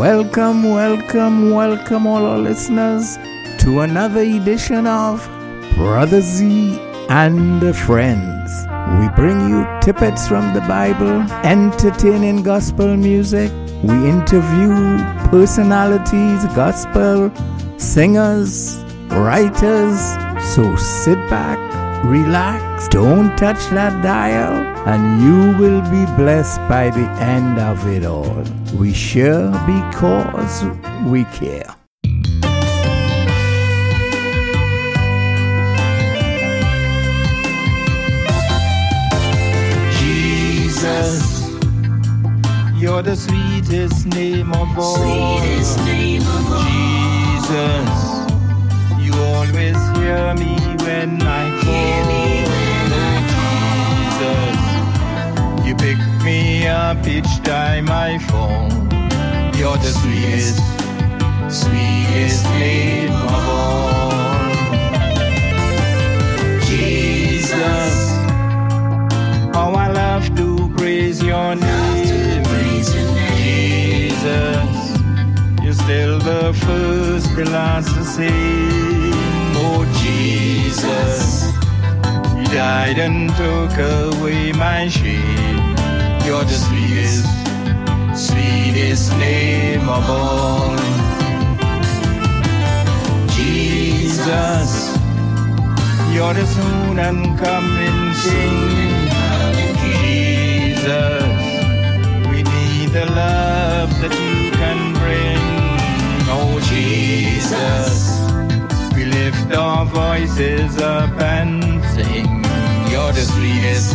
Welcome, welcome, welcome, all our listeners, to another edition of Brother Z and Friends. We bring you tippets from the Bible, entertaining gospel music. We interview personalities, gospel singers, writers. So sit back, relax, don't touch that dial, and you will be blessed by the end of it all. We share because we care. Jesus, you're the sweetest name of all. Sweetest name of all. Jesus, you always hear me when I call. Jesus, you pick me up each time I fall. You're the sweetest, sweetest name of all. Jesus, how I love to praise your name. praise your name. Jesus, you're still the first, the last to say, Oh Jesus, you died and took away my shame. You're the sweetest, sweetest name of all. Jesus, you're the soon and coming King. Jesus, we need the love that you can bring. Oh Jesus, lift our voices up and sing. You're the sweetest,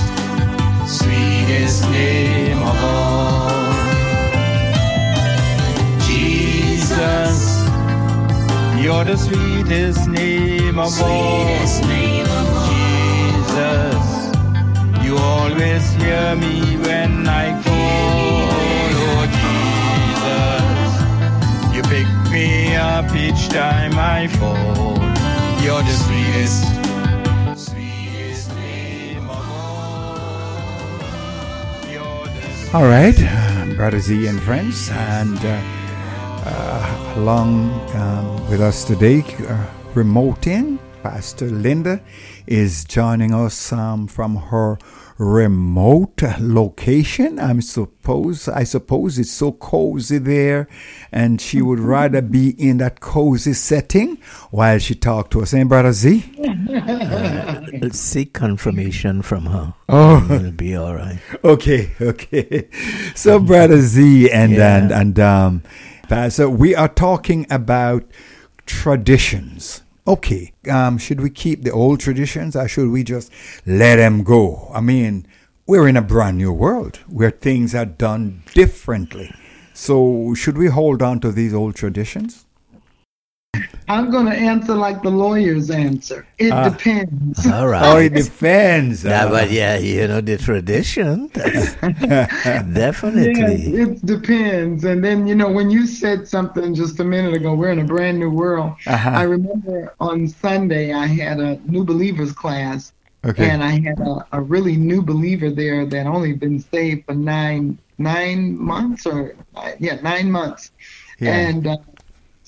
sweetest name of all. Jesus, you're the sweetest name of all. Name of all. Jesus, you always hear me when I call. Oh, Jesus, you pick me up each time I fall. You're the sweetest, All right, Brother Z and friends, and uh, uh, along um, with us today, uh, remoting, Pastor Linda is joining us um, from her remote location. I'm suppose I suppose it's so cozy there, and she would rather be in that cozy setting while she talked to us. And Brother Z, Let's seek confirmation from her. Oh. It'll be all right. Okay, okay. So, brother Z and Yeah. and and um, Pastor, we are talking about traditions. Okay, um, should we keep the old traditions or should we just let them go? I mean, we're in a brand new world where things are done differently. So, should we hold on to these old traditions? I'm going to answer like the lawyers answer. It Ah. depends. All right. Oh, it depends. Yeah, Uh, but yeah, you know the tradition. That's Yeah, definitely. it depends. And then, you know, when you said something just a minute ago, we're in a brand new world. Uh-huh. I remember on Sunday I had a new believers class, okay. and I had a, a really new believer there that only been saved for nine nine months or uh, yeah nine months. Yeah. And uh,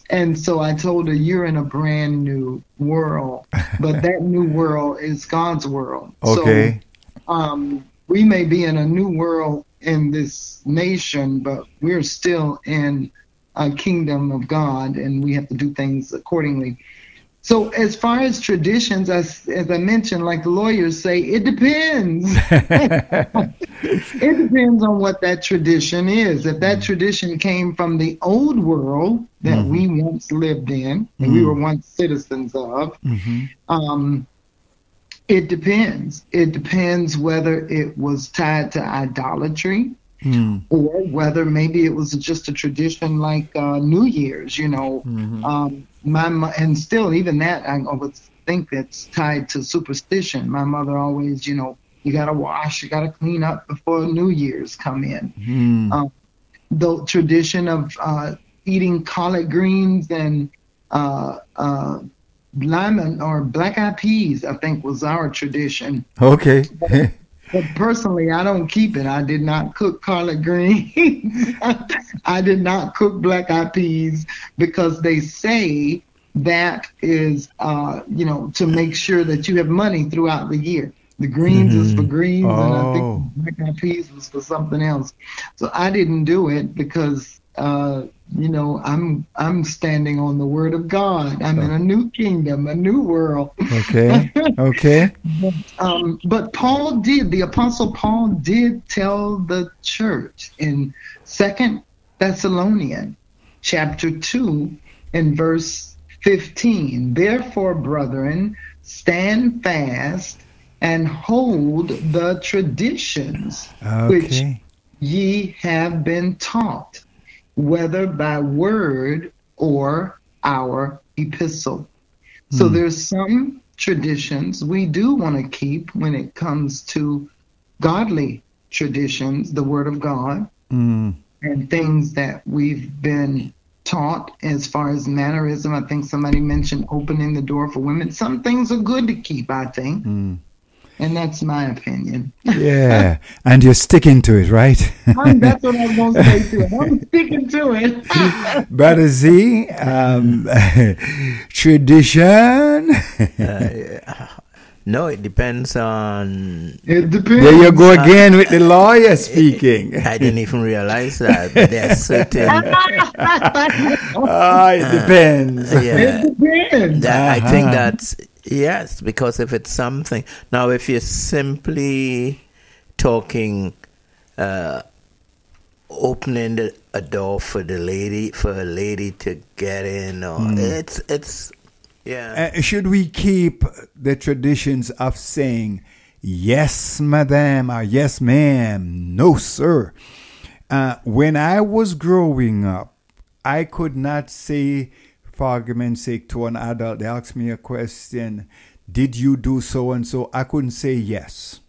and so I told her, "You're in a brand new world, but that new world is God's world." okay. So, um, we may be in a new world in this nation, but we're still in a kingdom of God, and we have to do things accordingly. So, as far as traditions, as, as I mentioned, like the lawyers say, it depends. it depends on what that tradition is. If that tradition came from the old world that we once lived in, and we were once citizens of, Mhm. um, it depends. It depends whether it was tied to idolatry Mm. or whether maybe it was just a tradition like uh, New Year's. You know, Mhm. um, my and still even that I would think that's tied to superstition. My mother always, you know, you got to wash, you got to clean up before New Year's come in. Mm. Um, the tradition of uh, eating collard greens and uh, uh, lemon or black eyed peas, I think was our tradition. Okay. But personally, I don't keep it. I did not cook collard greens. I did not cook black eyed peas because they say that is, uh, you know, to make sure that you have money throughout the year. The greens is for greens, and I Oh. think black eyed peas was for something else. So I didn't do it because, uh, you know, I'm I'm standing on the word of God. I'm in a new kingdom, a new world. Okay. Okay. Um, but Paul did, the apostle Paul did tell the church in Second Thessalonian chapter 2 and verse 15. Therefore, brethren, stand fast and hold the traditions which ye have been taught, whether by word or our epistle. So there's some traditions we do want to keep when it comes to godly traditions, the word of God, Mm. and things that we've been taught as far as mannerism. I think somebody mentioned opening the door for women. Some things are good to keep, I think. Mm. And that's my opinion. Yeah. and you're sticking to it, right? I'm- that's what I was going to say to it. I'm sticking to it. Brother Z, um, tradition. No, it depends on. It depends. There you go again with the lawyer speaking. I didn't even realize that. But there are certain. Ah, it depends. Yeah. It depends. That, I think Uh-huh. that's yes, because if it's something now, if you're simply talking, uh, opening the, a door for the lady for a lady to get in, or Hmm. it's it's yeah. Uh, should we keep the traditions of saying yes, madam, or yes, ma'am, no, sir? Uh, when I was growing up, I could not say, for argument's sake, to an adult, they asked me a question, did you do so and so? I couldn't say yes.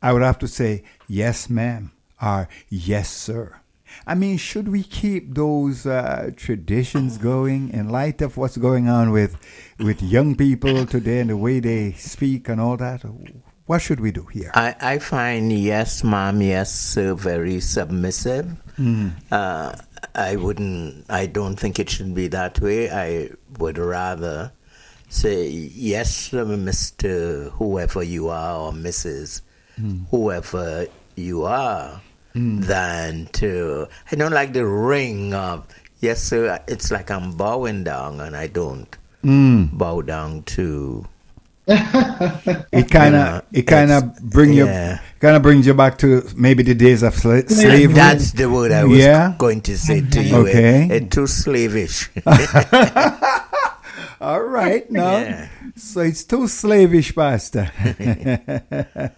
I would have to say, yes, ma'am, or yes, sir. I mean, should we keep those uh, traditions going in light of what's going on with, with young people today and the way they speak and all that? What should we do here? I, I find yes, ma'am, yes, sir, very submissive. Uh, I wouldn't, I don't think it should be that way. I would rather say yes, Mr. Whoever you are, or Mrs. Whoever you are, than to, I don't like the ring of yes, sir. It's like I'm bowing down, and I don't Mm. bow down to. It kind of it kind of bring you yeah. Kind of brings you back to maybe the days of sla- slavery. That's the word I was Yeah. going to say to you. Okay. Too slavish. All right, no. Yeah. So it's too slavish, Pastor.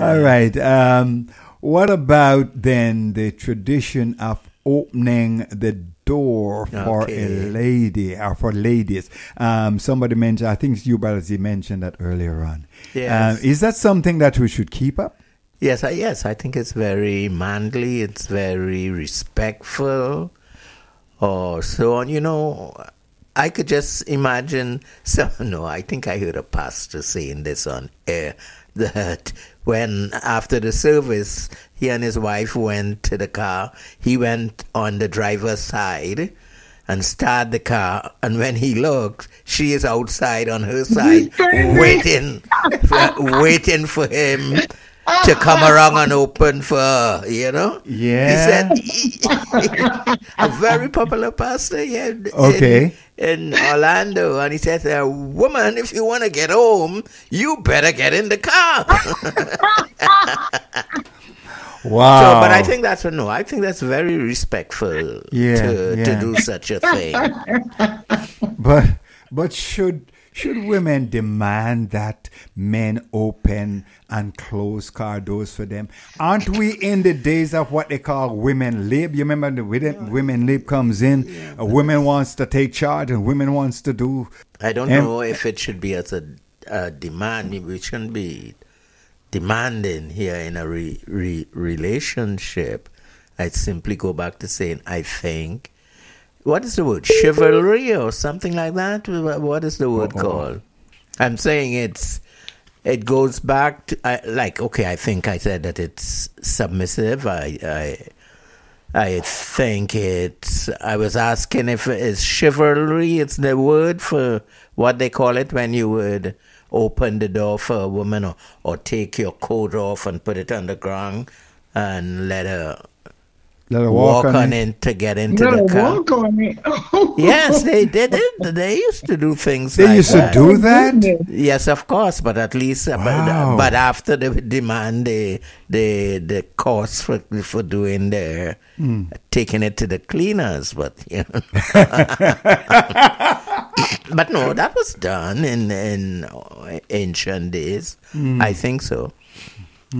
All right. Um, what about then the tradition of opening the door for a lady or for ladies? Um, somebody mentioned, I think you, Z, mentioned that earlier on. Yes. Um, is that something that we should keep up? Yes, I, yes, I think it's very manly. It's very respectful, or so on. You know, I could just imagine. So no, I think I heard a pastor saying this on air that when after the service, he and his wife went to the car. He went on the driver's side. And started the car, and when he looks, she is outside on her side, waiting, for, waiting for him to come around and open for her, you know? Yeah. He said, a very popular pastor here in- Okay. in, Orlando. And he said, woman, if you want to get home, you better get in the car. Wow. So, but I think that's a no. I think that's very respectful Yeah, to, yeah. to do such a thing. But but should should women demand that men open and close car doors for them? Aren't we in the days of what they call women lib? You remember the women, women lib comes in, a woman wants to take charge and women wants to do. I don't Em- know if it should be as a, a demand. We shouldn't be demanding here in a re, re, relationship. I'd simply go back to saying, I think. What is the word? Chivalry or something like that? What is the word uh-huh. called? I'm saying it's. It goes back to I, like okay. I think I said that it's submissive. I I I think it's. I was asking if is chivalry. It's the word for what they call it when you would open the door for a woman or, or take your coat off and put it on the ground and let her Let her walk, walk, on it. in to get into You the gotta car. walk on it. Yes, they did it. They used to do things They like used to do that. Yes, of course, but at least, Wow. but, but after the demand, the the the cost for for doing the Hmm. taking it to the cleaners, but you know. but no, that was done in in ancient days. Hmm. I think so.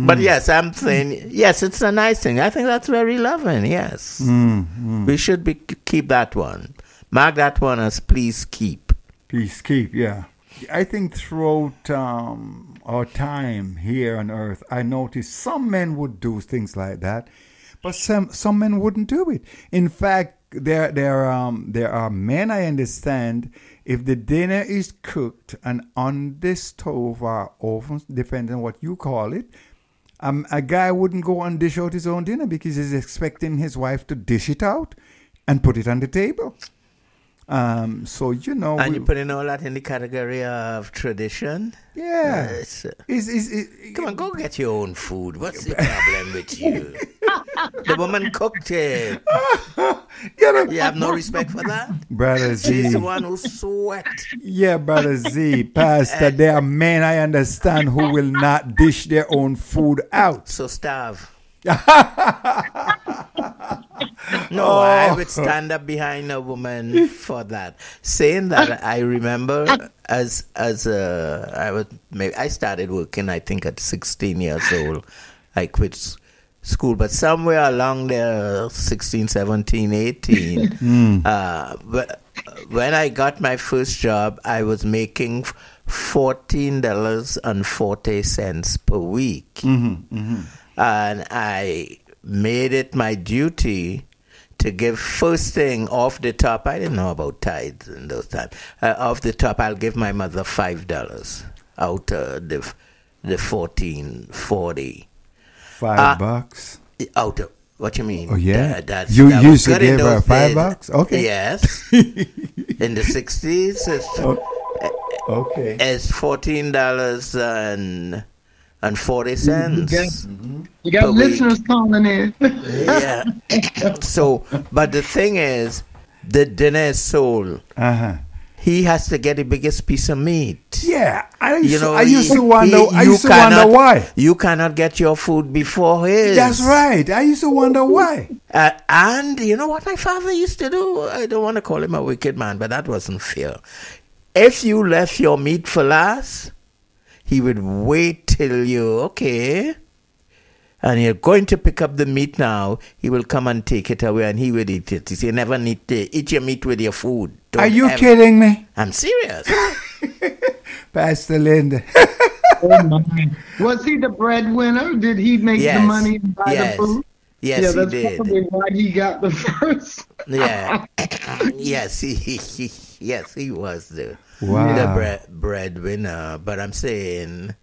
But yes, I'm saying yes. It's a nice thing. I think that's very loving. Yes, Hmm, we should be keep that one. Mark that one as please keep. Please keep, yeah. I think throughout um, our time here on earth, I noticed some men would do things like that, but some some men wouldn't do it. In fact, there there um there are men I understand if the dinner is cooked and on the stove or oven, depending on what you call it, um, a guy wouldn't go and dish out his own dinner because he's expecting his wife to dish it out and put it on the table. Um, so you know, And we- you putting all that in the category of tradition? yeah, Yes. Is is is Come on, go get your own food. What's the problem with you? The woman cooked it. you have no respect for that? brother She's the one who sweat. Yeah, brother Z, Pastor. There are men I understand who will not dish their own food out. So starve. no, I oh. would stand up behind a woman for that. Saying that, I remember as as a I was maybe I started working. I think at 16 years old. I quit school, but somewhere along there, 16, 17, 18. Uh, but when I got my first job, I was making fourteen dollars and forty cents per week and I made it my duty to give first thing off the top. I didn't know about tithes in those times. Uh, off the top, I'll give my mother five dollars out of the the fourteen forty. Five Ah. bucks. Oh, of what you mean? Oh, yeah? That- that's, You that used to give her five days. bucks? Okay. Yes. in the sixties, it's, Okay. it's fourteen dollars and and forty cents. You got But we- listeners calling in. yeah. so, but the thing is, the dinner is sold. Uh huh. He has to get the biggest piece of meat. Yeah, I used, You to, know, I used he- to wonder. he- I used to wonder why. You cannot get your food before his. That's right. I used to wonder why. Uh, and you know what my father used to do? I don't want to call him a wicked man, but that wasn't fair. If you left your meat for last, he would wait till you, okay, and you're going to pick up the meat now, he will come and take it away and he will eat it. He say, never need to eat your meat with your food. Don't Are you ever-" kidding me, I'm serious. Pastor Linda? Oh. Was he the breadwinner? Did he make yes. the money and buy yes. the food? Yes, yeah, he that's did. probably why he got the first. Yeah. yes, he, he, he yes he was the Wow. the bread breadwinner. But I'm saying,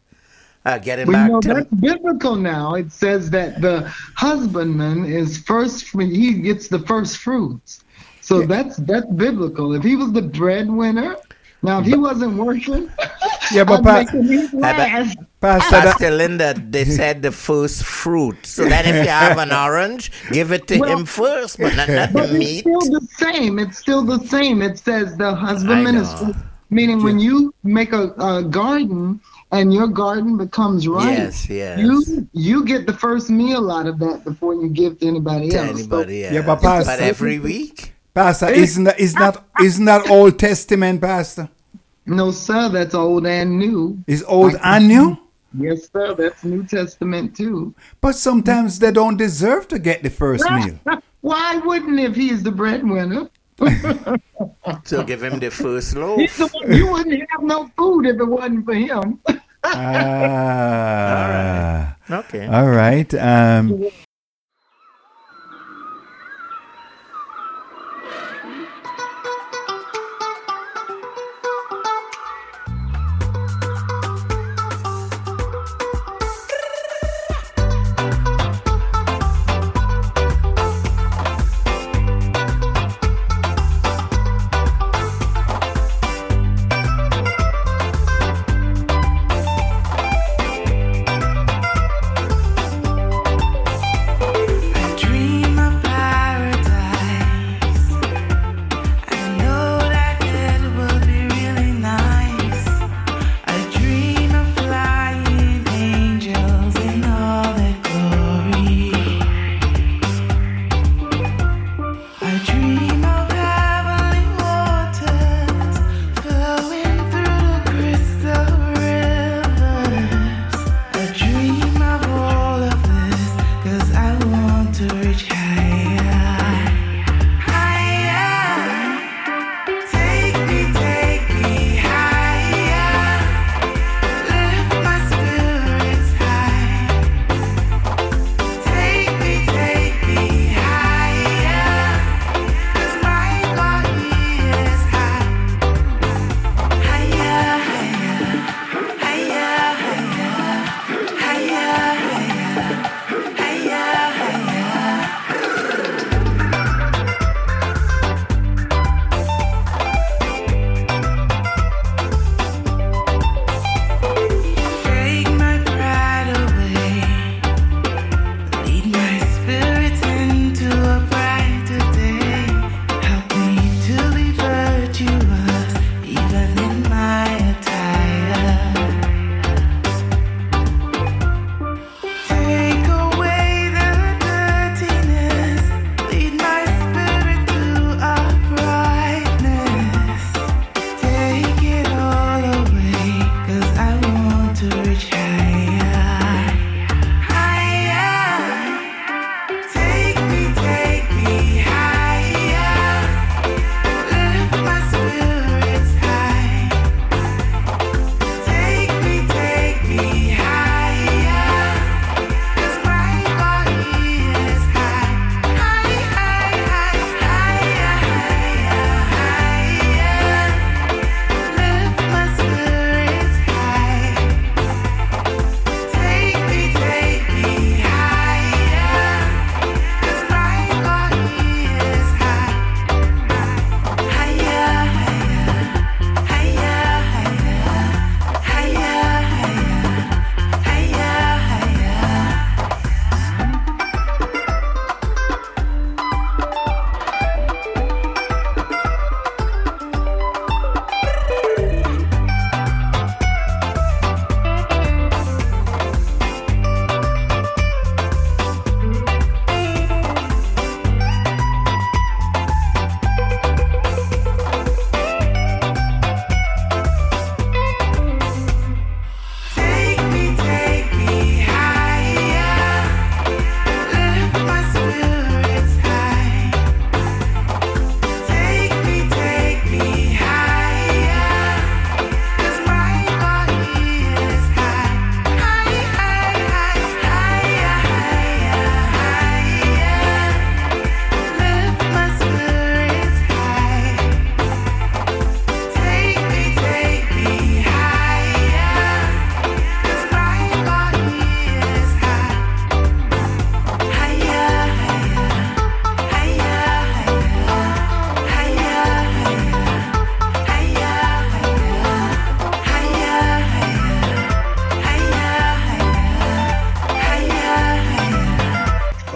uh, getting Well, back you know, to that's biblical now. It says that the husbandman is first, he gets the first fruits. So that's that's biblical. If he was the breadwinner, now if he wasn't working, Yeah, but pa- make him. Pastor, Pastor Linda, they said the first fruit. So that if you have an orange, give it to Well, him first, but not, not the But it's meat. still the same. It's still the same. It says the husbandman is know. first, meaning when you make a, a garden and your garden becomes right, Yes, yes. you you get the first meal out of that before you give to anybody to else. anybody else. Yeah, but Pastor- but every week? Pastor, isn't that is not isn't that Old Testament, Pastor? No, sir, that's old and new. Is Old I- and New? Yes, sir, that's New Testament too. But sometimes they don't deserve to get the first meal. Why wouldn't if he's the breadwinner? So give him the first loaf. He's the one, you wouldn't have no food if it wasn't for him. Ah, Okay. all right. Um,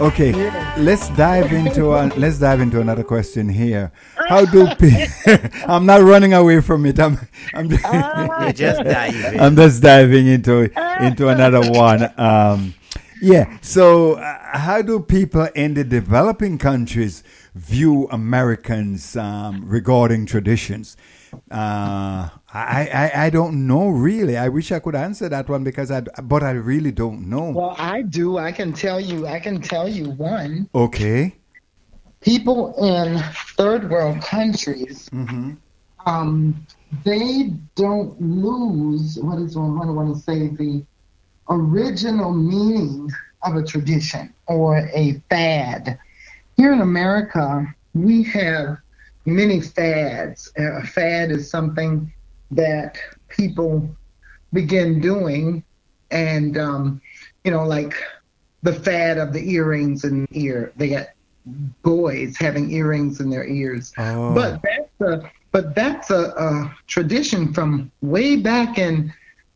Okay, let's dive into a, let's dive into another question here. How do people? I'm not running away from it. I'm I'm just dive in. I'm just diving into into another one. Um, yeah. So, uh, how do people in the developing countries view Americans um, regarding traditions? Uh, I, I I don't know really. I wish I could answer that one because I but I really don't know. Well, I do. I can tell you. I can tell you one. Okay. People in third world countries, Mm-hmm. um, they don't lose what is one? What I want to say? The original meaning of a tradition or a fad. Here in America, we have many fads. A fad is something that people begin doing, and um, you know, like the fad of the earrings in the ear. They got boys having earrings in their ears, Oh. but that's a but that's a, a tradition from way back in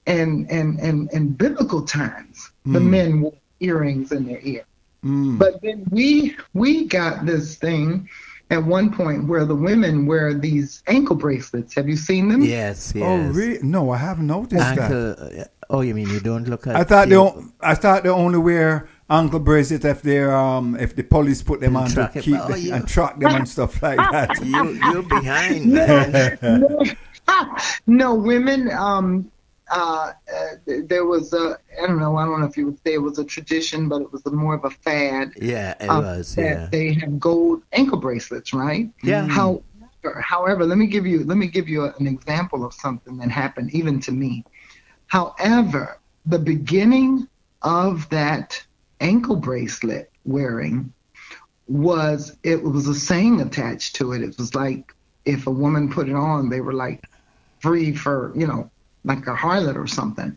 in in in, in biblical times. The Mm. men wore earrings in their ear. Mm. But then we we got this thing at one point where the women wear these ankle bracelets. Have you seen them? Yes, yes. Oh, really? No, I haven't noticed that. Ankle, oh, you mean you don't look at I thought the- they I thought they only wear ankle bracelets if they're um if the police put them on to keep oh, them, you- and track them and stuff like that. You you're behind, man. no, women. Um, uh, uh, there was a. I don't know. I don't know if you would say it was a tradition, but it was a, more of a fad. Yeah, it uh, was. that Yeah. They have gold ankle bracelets, right? Yeah. However, however, let me give you let me give you an example of something that happened even to me. However, the beginning of that ankle bracelet wearing was it was a saying attached to it. It was like if a woman put it on, they were like free for you know like a harlot or something.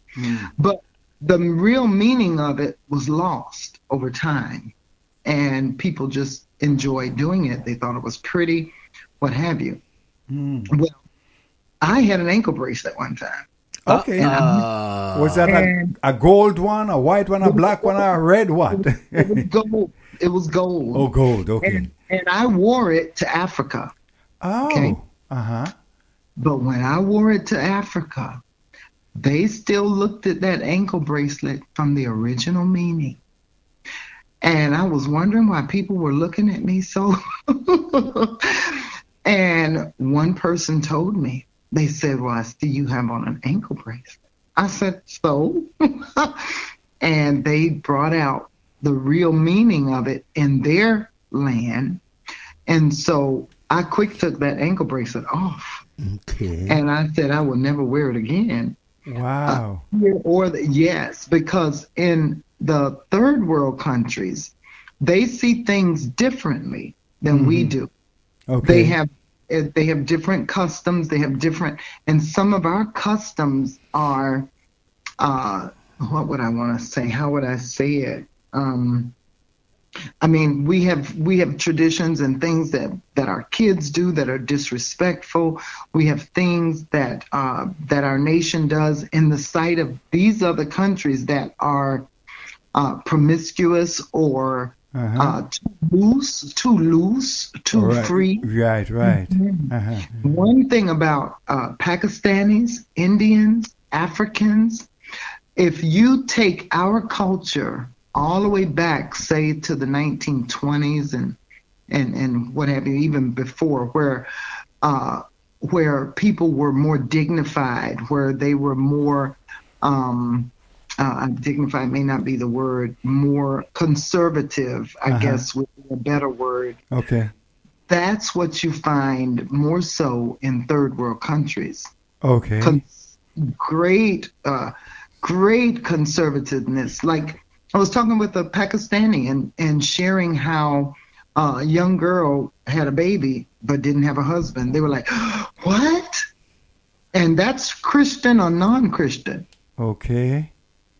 But the real meaning of it was lost over time, and people just enjoyed doing it. They thought it was pretty, what have you. Well, I had an ankle brace bracelet one time. Okay. Uh, was that a, a gold one, a white one, a black one, or a red one? It was gold. It was gold. oh, gold. Okay. and, and I wore it to Africa. Oh. okay. Uh huh. But when I wore it to Africa, they still looked at that ankle bracelet from the original meaning. And I was wondering why people were looking at me so. and one person told me, they said, Well, I see you have on an ankle bracelet. I said, So? and they brought out the real meaning of it in their land. And so I quick took that ankle bracelet off. Okay. And I said I will never wear it again. Wow. Or the, yes, because in the third world countries, they see things differently than we do. Okay. They have eh, they have different customs. They have different, and some of our customs are, uh, what would I want to say? How would I say it? Um, I mean, we have we have traditions and things that that our kids do that are disrespectful. We have things that uh, that our nation does in the sight of these other countries that are uh, promiscuous or Uh-huh. uh, too loose, too loose, too right. free. Right, right. Uh-huh. One thing about uh, Pakistanis, Indians, Africans, if you take our culture all the way back, say to the 1920s and and and what have you, even before, where uh, where people were more dignified, where they were more um, uh, dignified may not be the word, more conservative, I Uh-huh. guess would be a better word Okay. that's what you find more so in third world countries. Okay. Con- great, uh, great conservativeness. Like I was talking with a Pakistani and, and sharing how uh, a young girl had a baby but didn't have a husband. They were like, "What?" And that's Christian or non-Christian. Okay.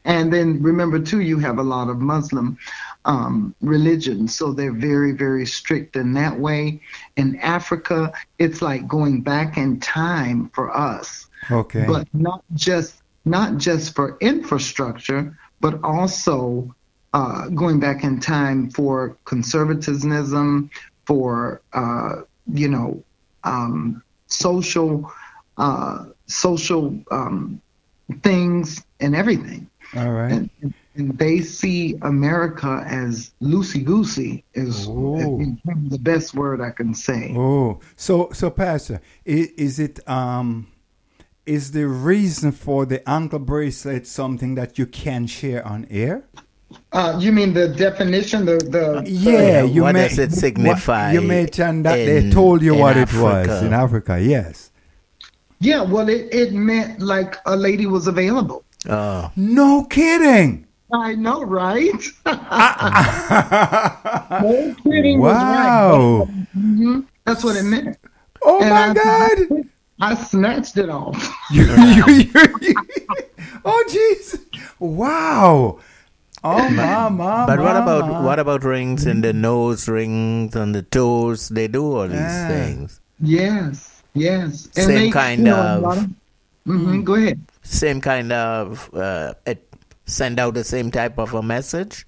And then remember too, you have a lot of Muslim um, religions, so they're very, very strict in that way. In Africa, it's like going back in time for us, Okay. but not just not just for infrastructure, but also uh, going back in time for conservatism, for uh, you know, um, social uh, social um, things and everything All right. and, and they see America as loosey goosey is Oh. the best word I can say. Oh, so so Pastor, is, is it um is the reason for the ankle bracelet something that you can share on air? Uh, you mean the definition? The the Yeah, you what may, does it signify You mentioned that they told you in what it was in Africa. Yes. yeah. Well, it it meant like a lady was available. Oh, No kidding. I know, right? no kidding. was Wow. right. hmm That's what it meant. Oh And my I- God. I snatched it off. You- you- you- oh jeez. Wow. Oh my my. but what about what about rings in the nose, rings on the toes? They do all these Ah. things. yes, yes. Same kind of- hmm Go ahead. Same kind of uh, it send out the same type of a message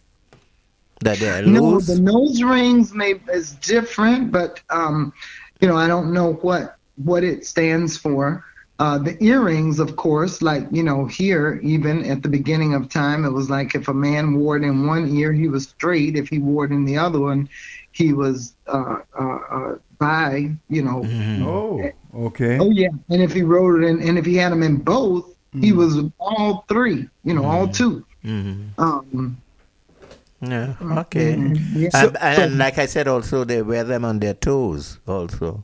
that they're No, the nose rings may is different, but um, you know, I don't know what what it stands for. Uh, the earrings, of course, like you know, here even at the beginning of time, it was like if a man wore it in one ear, he was straight. If he wore it in the other one, he was uh, uh, uh, bi. You know. Oh, okay. Oh yeah. And if he wrote it in, and if he had them in both, he was all three. You know, all 2 Mhm. Um, Yeah. Okay. yeah. and, and like I said, also they wear them on their toes. Also.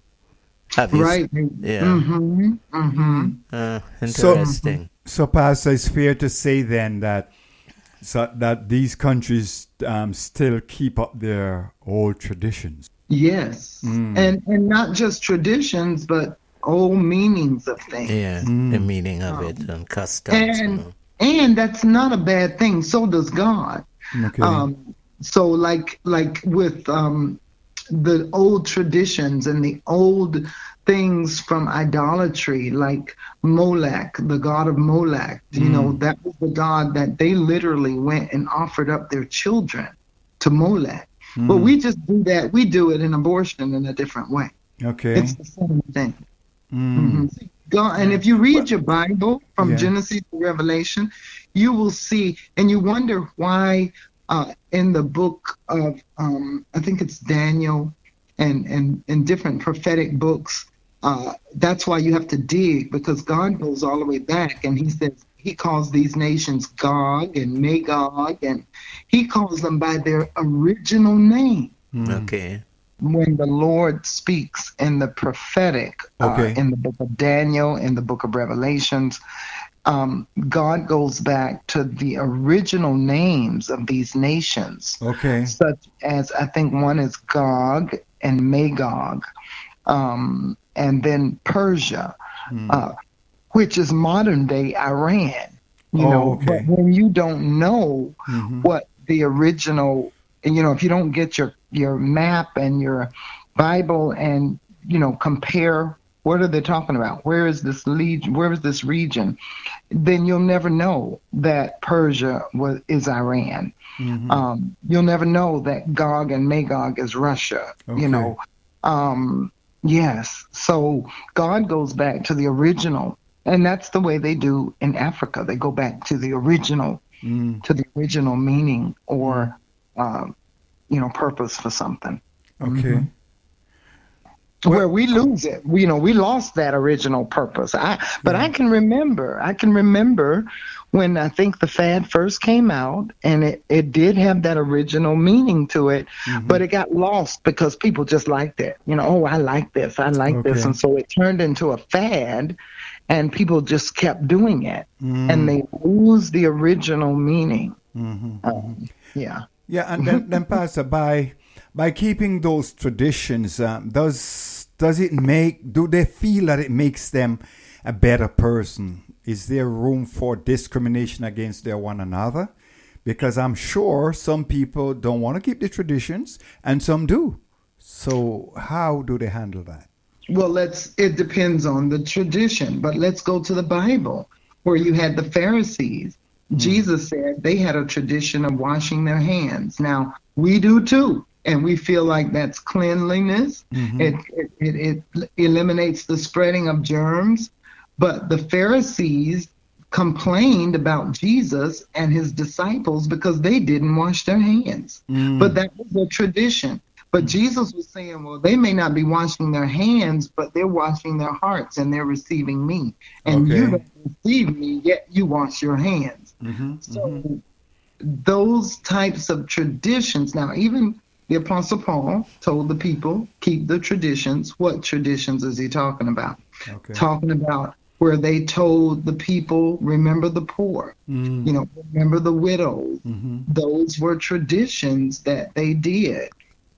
Have you s- right. Yeah. Mm-hmm. Mm-hmm. Uh, So- interesting. So, Pastor, it's fair to say then that so that these countries um, still keep up their old traditions. Yes, Mm. and and not just traditions, but old meanings of things. yeah. The meaning of it and customs. And you and that's not a bad thing. So does God. Okay. Um, so like like with um, the old traditions and the old things from idolatry, like Molech, the god of Molech. You know that was the god that they literally went and offered up their children to Molech. But we just do that. We do it in abortion in a different way. okay. It's the same thing. Mm. Mhm. God, and if you read your Bible from Yeah. Genesis to Revelation, you will see, and you wonder why uh, in the book of, um, I think it's Daniel, and and in different prophetic books, uh, that's why you have to dig because God goes all the way back, and He says He calls these nations Gog and Magog, and He calls them by their original name Okay. when the Lord speaks in the prophetic, Okay. uh, in the book of Daniel, in the book of Revelations, um, God goes back to the original names of these nations, Okay. such as I think one is Gog and Magog, um, and then Persia, Hmm. uh, which is modern day Iran. You Oh, know, okay. but when you don't know Mhm. what the original you know if you don't get your your map and your bible and you know compare what are they talking about? Where is this legion where is this region? Then you'll never know that persia was is iran. Mhm. um, you'll never know that gog and magog is russia Okay. you know? Um, yes. So god goes back to the original and that's the way they do in africa. They go back to the original Mm. to the original meaning or um, you know purpose for something. Okay. Where we lose it. We, you know we lost that original purpose. I but i can remember i can remember when i think the fad first came out and it, it did have that original meaning to it but it got lost because people just liked it. You know oh i like this. I like this. And so it turned into a fad and people just kept doing it. Mm. and they lose the original meaning. Mhm. um, yeah. Yeah, and then, then Pastor, by by keeping those traditions, um, does does it make? Do they feel that it makes them a better person? Is there room for discrimination against their one another? Because I'm sure some people don't want to keep the traditions, and some do. So how do they handle that? Well, let's. It depends on the tradition, but let's go to the Bible, where you had the Pharisees. Jesus said they had a tradition of washing their hands. Now we do too, and we feel like that's cleanliness. Mm-hmm. It, it it it eliminates the spreading of germs. But the Pharisees complained about Jesus and his disciples because they didn't wash their hands. Mm. But that was a tradition. But mm. Jesus was saying, well, they may not be washing their hands, but they're washing their hearts and they're receiving me. And you don't receive me, yet you wash your hands. Mm-hmm. So mm-hmm. those types of traditions, now, even the Apostle Paul told the people, keep the traditions. What traditions is he talking about? Okay. Talking about where they told the people, remember the poor, Mm. you know, remember the widows. Mhm. Those were traditions that they did.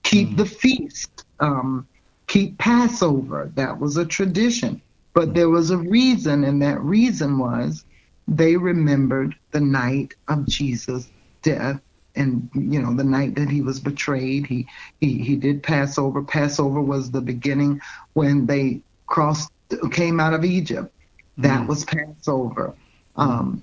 Keep the feast, um, keep Passover. That was a tradition. But there was a reason, and that reason was they remembered the night of Jesus' death and you know the night that he was betrayed he he he did passover passover was the beginning when they crossed came out of egypt. That was passover. Um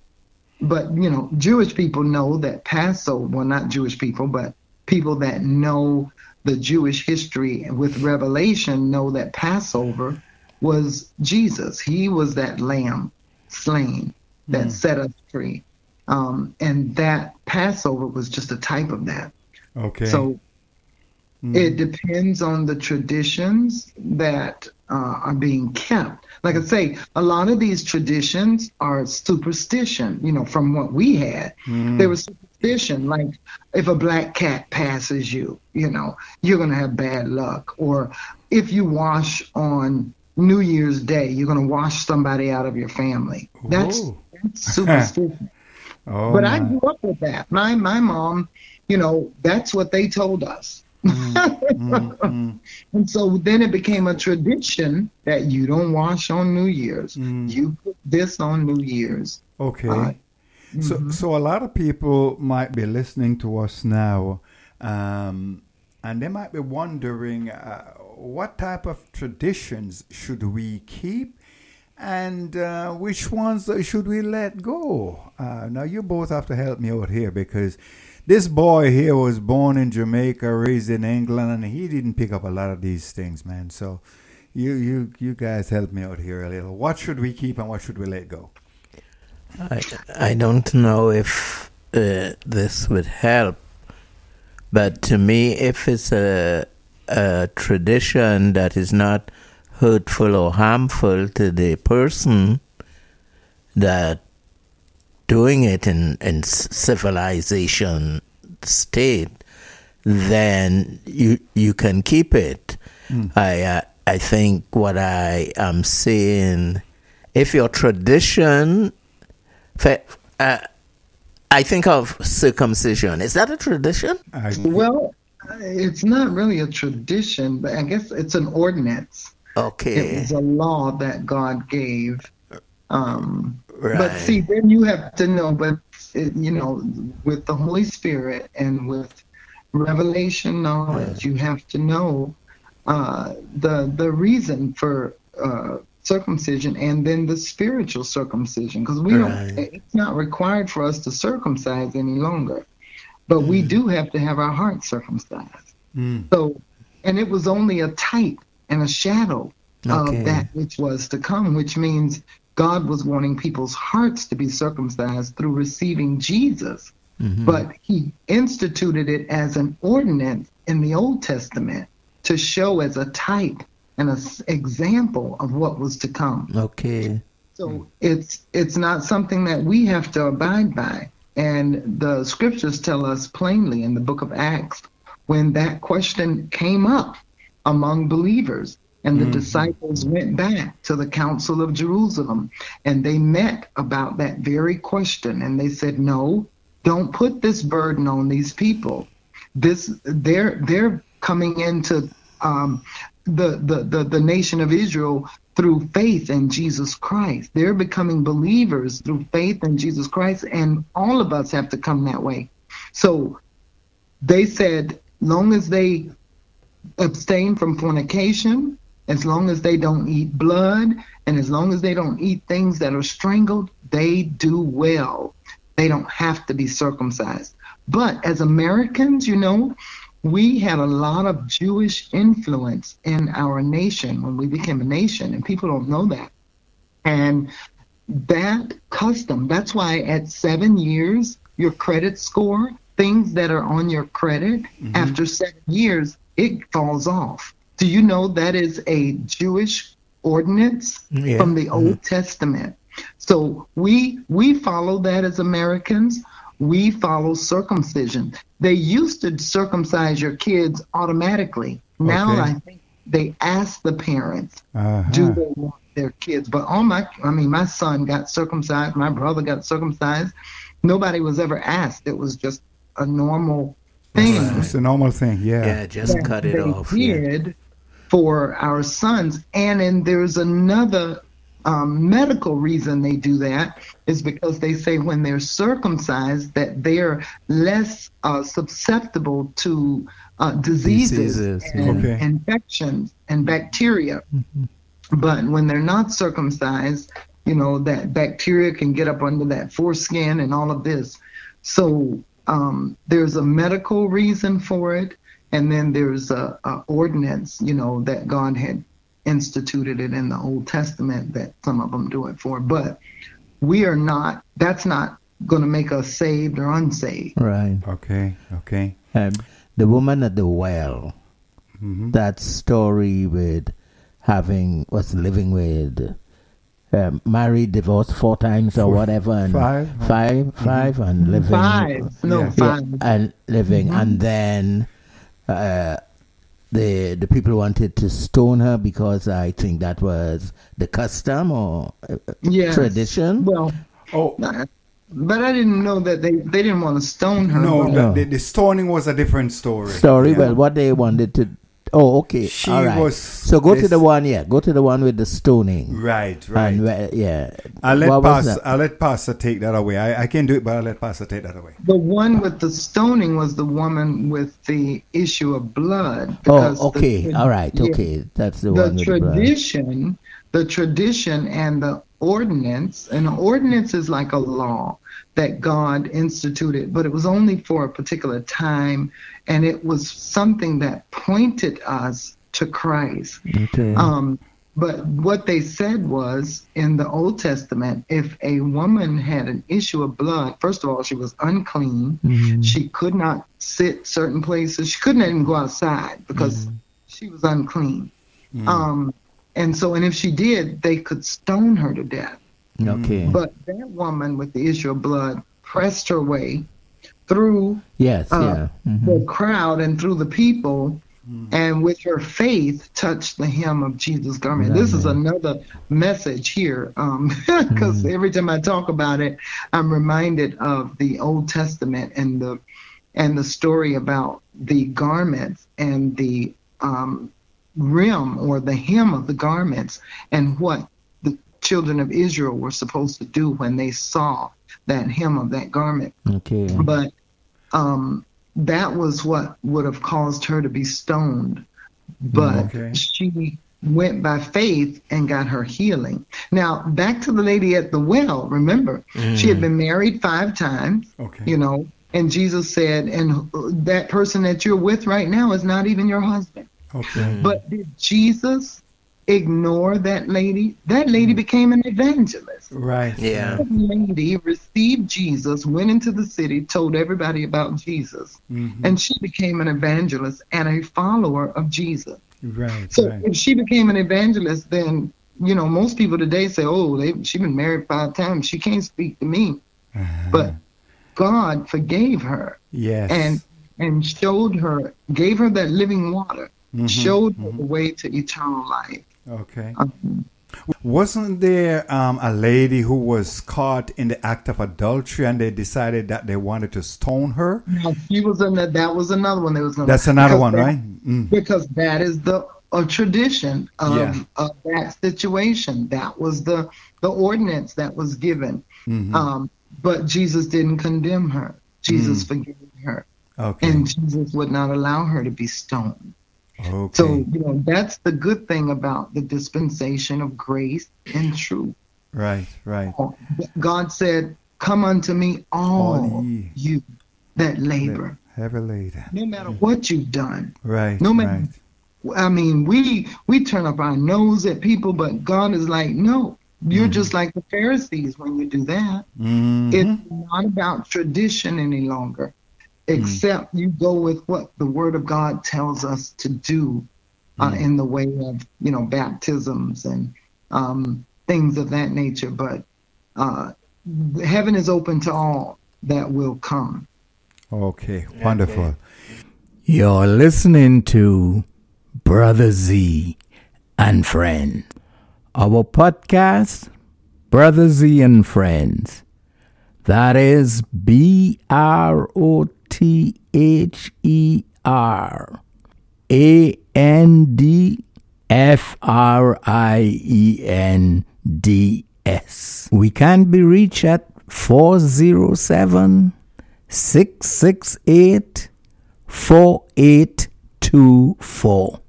but you know jewish people know that passover well not jewish people but people that know the jewish history with revelation know that passover was Jesus. He was that lamb slain that set us free. Um, and that Passover was just a type of that. Okay. So it depends on the traditions that uh, are being kept. Like I say, a lot of these traditions are superstition, you know, from what we had. There was superstition, like if a black cat passes you, you know, you're going to have bad luck. Or if you wash on New Year's Day, you're going to wash somebody out of your family. That's, that's superstition. Oh, But I grew up with that. My my mom, you know, that's what they told us. Mm, And so then it became a tradition that you don't wash on New Year's. Mm. You put this on New Year's. Okay. Uh, So, so a lot of people might be listening to us now, um, and they might be wondering uh, what type of traditions should we keep, and uh, which ones should we let go. Uh, now, you both have to help me out here because this boy here was born in Jamaica, raised in England, and he didn't pick up a lot of these things, man. So, you, you, you guys help me out here a little. What should we keep and what should we let go? I, I don't know if uh, this would help, but to me, if it's a, a tradition that is not hurtful or harmful to the person that doing it in, in civilization state, then you you can keep it. I uh, I think what I am saying, if your tradition, fa- uh, I think of circumcision. Is that a tradition? I, Well, it's not really a tradition, but I guess it's an ordinance. It Okay, was a law that God gave. Um, right. But see, then you have to know, but it, you know, with the Holy Spirit and with revelation knowledge, you have to know uh, the the reason for uh, circumcision and then the spiritual circumcision, because we Right. don't. It's not required for us to circumcise any longer, but we do have to have our hearts circumcised. Mm. So, and it was only a type and a shadow Okay. of that which was to come, which means God was wanting people's hearts to be circumcised through receiving Jesus. Mm-hmm. But he instituted it as an ordinance in the Old Testament to show as a type and an example of what was to come. Okay. So hmm. it's it's not something that we have to abide by. And the scriptures tell us plainly in the book of Acts when that question came up among believers and the disciples went back to the council of Jerusalem and they met about that very question and they said no don't put this burden on these people this they're they're coming into um, the, the the the nation of Israel through faith in Jesus Christ. They're becoming believers through faith in Jesus Christ, and all of us have to come that way. So they said, long as they abstain from fornication, as long as they don't eat blood, and as long as they don't eat things that are strangled, they do well. They don't have to be circumcised. But as Americans, you know, we had a lot of Jewish influence in our nation when we became a nation, and people don't know that. And that custom, that's why at seven years, your credit score, things that are on your credit, mm-hmm. after seven years, it falls off. Do you know that is a Jewish ordinance Yeah. from the Old Testament? So we we follow that as Americans. We follow circumcision. They used to circumcise your kids automatically. Now Okay. I think they ask the parents, Uh-huh. do they want their kids? But all my, I mean, my son got circumcised. My brother got circumcised. Nobody was ever asked. It was just a normal thing It's a normal thing, yeah. Yeah, just that cut it they off. Yeah. for our sons. And then there's another um, medical reason they do that is because they say when they're circumcised that they're less uh, susceptible to uh, diseases, Diseases, and. Okay. infections and bacteria. But when they're not circumcised, you know that bacteria can get up under that foreskin and all of this. So um, there's a medical reason for it, and then there's a, a ordinance, you know, that God had instituted it in the Old Testament that some of them do it for. But we are not. That's not going to make us saved or unsaved. Right. Okay, okay. Um, the woman at the well, Mm-hmm. that story with having, was living with, um, married, divorced four times or whatever, and five. five, five, and living. Five, no Yeah. Yeah, five. and living, Mm-hmm. and then uh, the the people wanted to stone her because I think that was the custom or uh, Yes. tradition. Well, Oh, Nah, But I didn't know that they, they didn't want to stone her. no, the, No. the, the stoning was a different story. Story. Yeah. Well, what they wanted to. Oh, okay. She All right. was so go to the one. Yeah, go to the one with the stoning. Right, right. And where- yeah. I'll let What was Pastor, that? I'll let Pastor take that away. I, I can do it, but I'll let Pastor take that away. The one with the stoning was the woman with the issue of blood. Oh, because the okay. All right. yeah, Okay. That's the, The one with the blood. tradition, the tradition and the ordinance, and the ordinance is like a law that God instituted, but it was only for a particular time, and it was something that pointed us to Christ. Okay. Um, but what they said was in the Old Testament, if a woman had an issue of blood, first of all, she was unclean. Mhm. She could not sit certain places. She couldn't even go outside because she was unclean. Um, and so, and if she did, they could stone her to death. Okay. But that woman with the issue of blood pressed her way through yes. uh, yeah. Mhm. the crowd and through the people and with her faith touched the hem of jesus garment this is another message here because every time i talk about it i'm reminded of the old testament and the and the story about the garments and the um, rim or the hem of the garments and what the children of israel were supposed to do when they saw that hem of that garment Okay. but um, that was what would have caused her to be stoned. But Okay. she went by faith and got her healing. Now, back to the lady at the well, remember, she had been married five times, Okay. you know, and Jesus said, and that person that you're with right now is not even your husband. Okay. But did Jesus ignore that lady? That lady became an evangelist. Right. Yeah. That lady received Jesus, went into the city, told everybody about Jesus, Mhm. and she became an evangelist and a follower of Jesus. Right. So right. if she became an evangelist, then you know most people today say, "Oh, they she been married five times. She can't speak to me." Uh-huh. But God forgave her yes. and and showed her, gave her that living water, Mhm, showed her the way to eternal life. Okay. Um, Wasn't there um, a lady who was caught in the act of adultery and they decided that they wanted to stone her? now, she was in that. That was another one. That was gonna, That's another one, that- right? Mm. because that is the a tradition of, Yeah. of that situation. That was the the ordinance that was given. Mhm. Um, but Jesus didn't condemn her. Jesus forgave her, Okay. and Jesus would not allow her to be stoned. Okay. So you know that's the good thing about the dispensation of grace and truth. right. Right. God said, "Come unto me, all All ye you that labor, Heavy laden. no matter what you've done." Right. No matter right. I mean, we we turn up our nose at people, but God is like, no, you're just like the Pharisees when you do that. Mhm. It's not about tradition any longer, except you go with what the Word of God tells us to do uh, in the way of you know baptisms and um, things of that nature. But uh, heaven is open to all that will come. Okay. Wonderful. You're listening to Brother Z and Friends. Our podcast, Brother Z and Friends. That is B R O T H E R A N D F R I E N D S. We can be reached at 407 668 4824.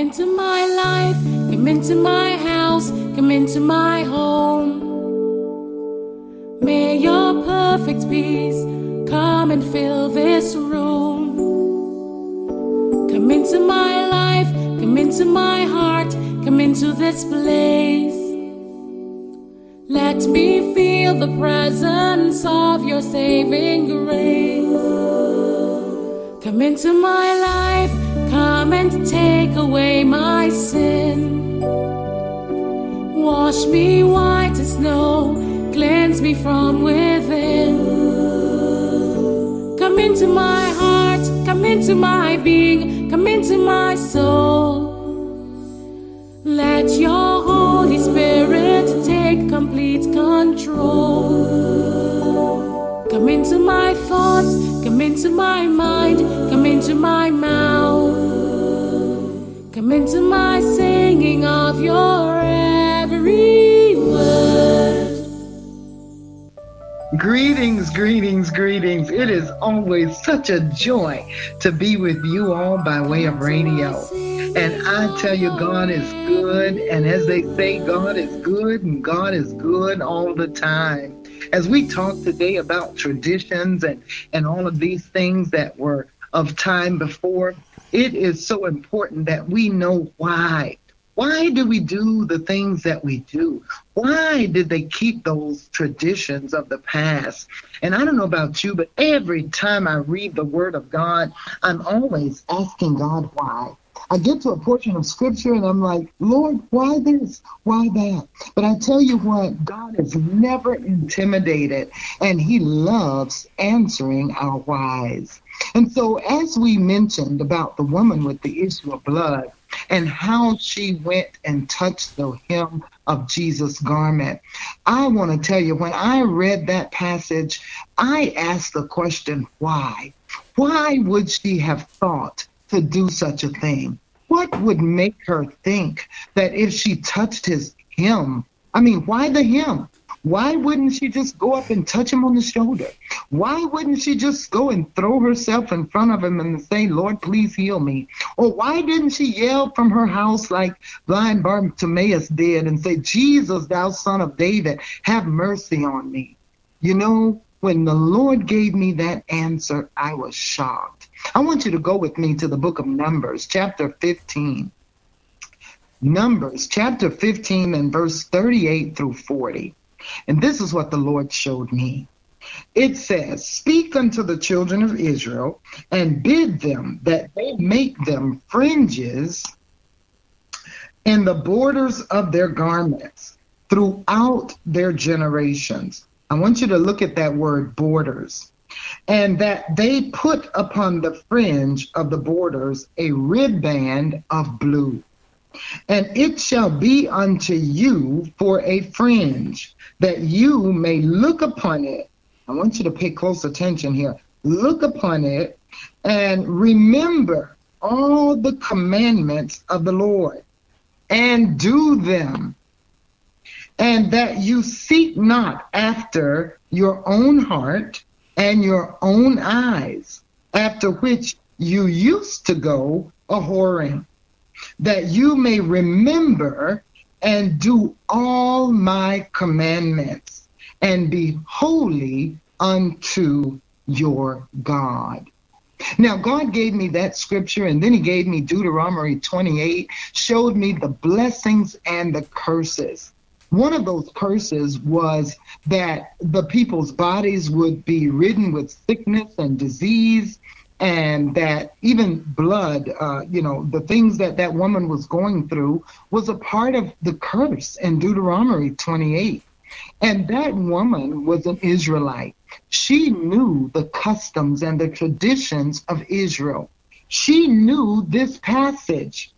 Into my life, come into my house. come into my home. May your perfect peace come and fill this room. Come into my life, come into my heart, come into this place. Let me feel the presence of your saving grace. Come into my life, come and take away my sin. Wash me white as snow, cleanse me from within. Come into my heart, come into my being, come into my soul. Let your Holy Spirit take complete control. Come into my thoughts, come into my mind, come into my mouth. Come into my singing of your every word. Greetings, greetings, greetings. It is always such a joy to be with you all by way of radio. And I tell you, God is good. And as they say, God is good and God is good all the time. As we talk today about traditions and, and all of these things that were of time before, it is so important that we know why. Why do we do the things that we do? Why did they keep those traditions of the past? And I don't know about you, but every time I read the Word of God, I'm always asking God why. I get to a portion of scripture and I'm like, Lord, why this? Why that? But I tell you what, God is never intimidated and He loves answering our whys. And so, as we mentioned about the woman with the issue of blood and how she went and touched the hem of Jesus' garment, I want to tell you, when I read that passage, I asked the question, why? Why would she have thought to do such a thing? What would make her think that if she touched his hem, I mean, why the hem? Why wouldn't she just go up and touch him on the shoulder? Why wouldn't she just go and throw herself in front of him and say, Lord, please heal me? Or why didn't she yell from her house like blind Bartimaeus did and say, Jesus, thou son of David, have mercy on me? You know, when the Lord gave me that answer, I was shocked. I want you to go with me to the book of Numbers, chapter 15. Numbers, chapter 15, and verse 38 through 40. And this is what the Lord showed me. It says, Speak unto the children of Israel and bid them that they make them fringes in the borders of their garments throughout their generations. I want you to look at that word borders. And that they put upon the fringe of the borders a ribband of blue. And it shall be unto you for a fringe, that you may look upon it. I want you to pay close attention here. Look upon it and remember all the commandments of the Lord and do them. And that you seek not after your own heart and your own eyes, after which you used to go a whoring that you may remember and do all my commandments and be holy unto your God. Now, God gave me that scripture, and then He gave me Deuteronomy 28, showed me the blessings and the curses. One of those curses was that the people's bodies would be ridden with sickness and disease, and that even blood, uh, you know, the things that that woman was going through was a part of the curse in Deuteronomy 28. And that woman was an Israelite. She knew the customs and the traditions of Israel. She knew this passage.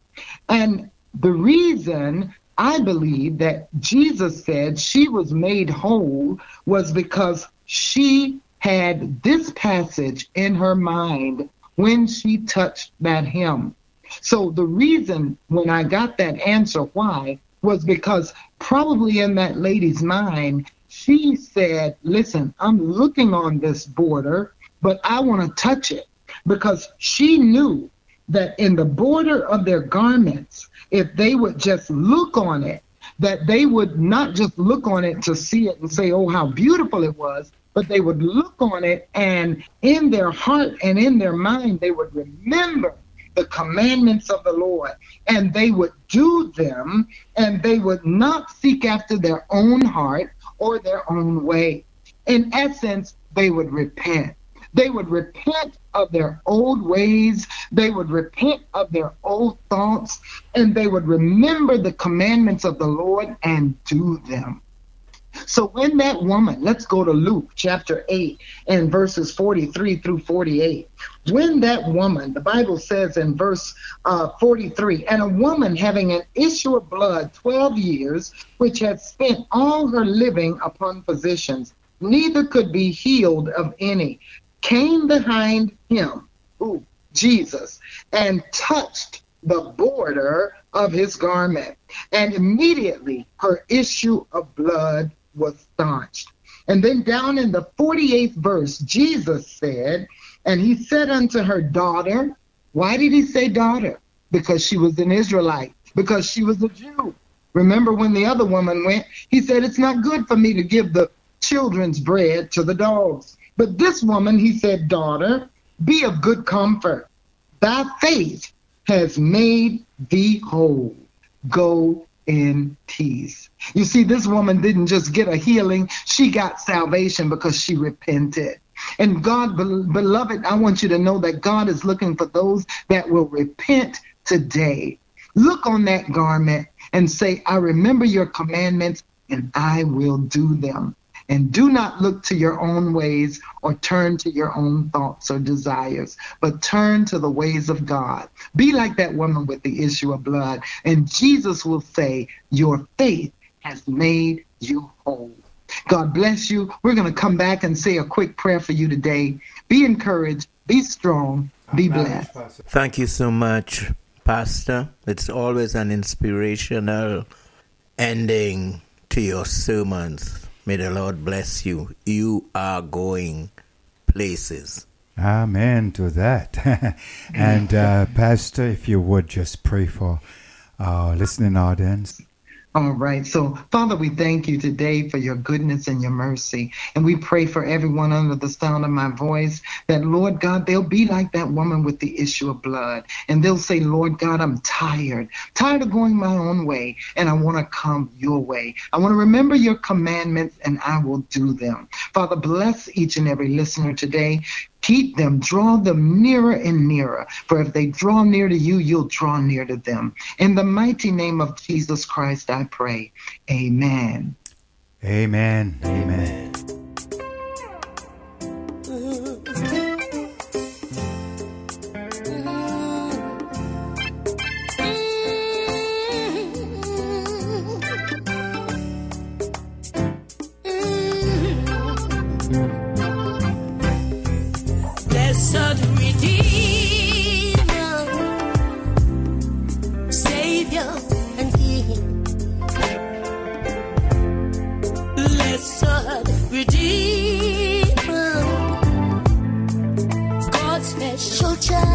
And the reason I believe that Jesus said she was made whole was because she had this passage in her mind when she touched that hem. So the reason when I got that answer why was because probably in that lady's mind, she said, Listen, I'm looking on this border, but I want to touch it because she knew that in the border of their garments, if they would just look on it, that they would not just look on it to see it and say, oh, how beautiful it was, but they would look on it and in their heart and in their mind, they would remember the commandments of the Lord and they would do them and they would not seek after their own heart or their own way. In essence, they would repent. They would repent of their old ways. They would repent of their old thoughts and they would remember the commandments of the Lord and do them. So when that woman, let's go to Luke chapter 8 and verses 43 through 48. When that woman, the Bible says in verse uh, 43, and a woman having an issue of blood 12 years, which had spent all her living upon physicians, neither could be healed of any, came behind him, who? Jesus, and touched the border of his garment. And immediately her issue of blood was staunched. And then down in the 48th verse, Jesus said, And he said unto her daughter, Why did he say daughter? Because she was an Israelite, because she was a Jew. Remember when the other woman went, he said, It's not good for me to give the children's bread to the dogs. But this woman, he said, Daughter, be of good comfort. Thy faith has made thee whole. Go in peace. You see, this woman didn't just get a healing, she got salvation because she repented. And God, bel- beloved, I want you to know that God is looking for those that will repent today. Look on that garment and say, I remember your commandments and I will do them. And do not look to your own ways or turn to your own thoughts or desires, but turn to the ways of God. Be like that woman with the issue of blood, and Jesus will say, Your faith has made you whole. God bless you. We're going to come back and say a quick prayer for you today. Be encouraged, be strong, be blessed. Thank you so much, Pastor. It's always an inspirational ending to your sermons. May the Lord bless you. You are going places. Amen to that. and uh, Pastor, if you would just pray for our listening audience. All right. So, Father, we thank you today for your goodness and your mercy. And we pray for everyone under the sound of my voice that, Lord God, they'll be like that woman with the issue of blood. And they'll say, Lord God, I'm tired, tired of going my own way, and I want to come your way. I want to remember your commandments, and I will do them. Father, bless each and every listener today. Keep them, draw them nearer and nearer. For if they draw near to you, you'll draw near to them. In the mighty name of Jesus Christ, I pray. Amen. Amen. Amen. Special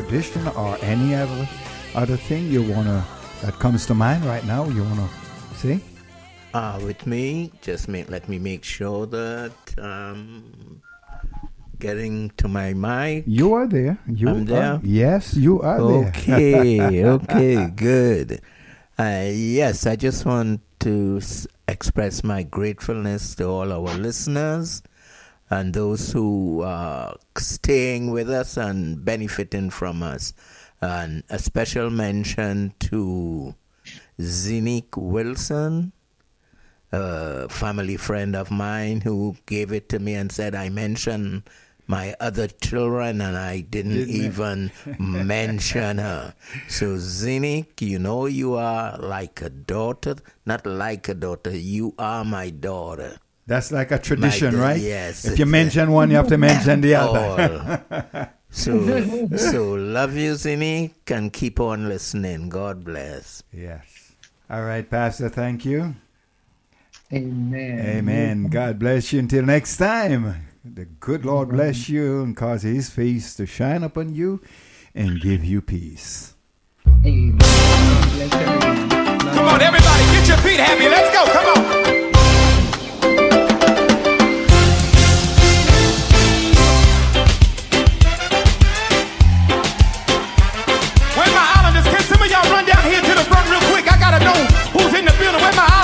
tradition or any other other thing you wanna that comes to mind right now. You wanna see? Uh, with me, just make, let me make sure that um, getting to my mic. You are there. You I'm there? Are, yes, you are there. Okay, okay, good. Uh, yes, I just want to s- express my gratefulness to all our listeners and those who are staying with us and benefiting from us. And a special mention to Zinique Wilson, a family friend of mine who gave it to me and said I mentioned my other children and I didn't, Didn't even mention her. So Zinique, you know you are like a daughter, not like a daughter, you are my daughter. That's like a tradition, My- right? yes, If you mention one, you have to mention the other. So, so love you, Zinique, and keep on listening. God bless. yes. All right, Pastor. Thank you. Amen. Amen. God bless you until next time. The good Lord bless you and cause his face to shine upon you and give you peace. Amen. Bless everyone. Love Come on, everybody, get your feet happy. Let's go. Come on. Where my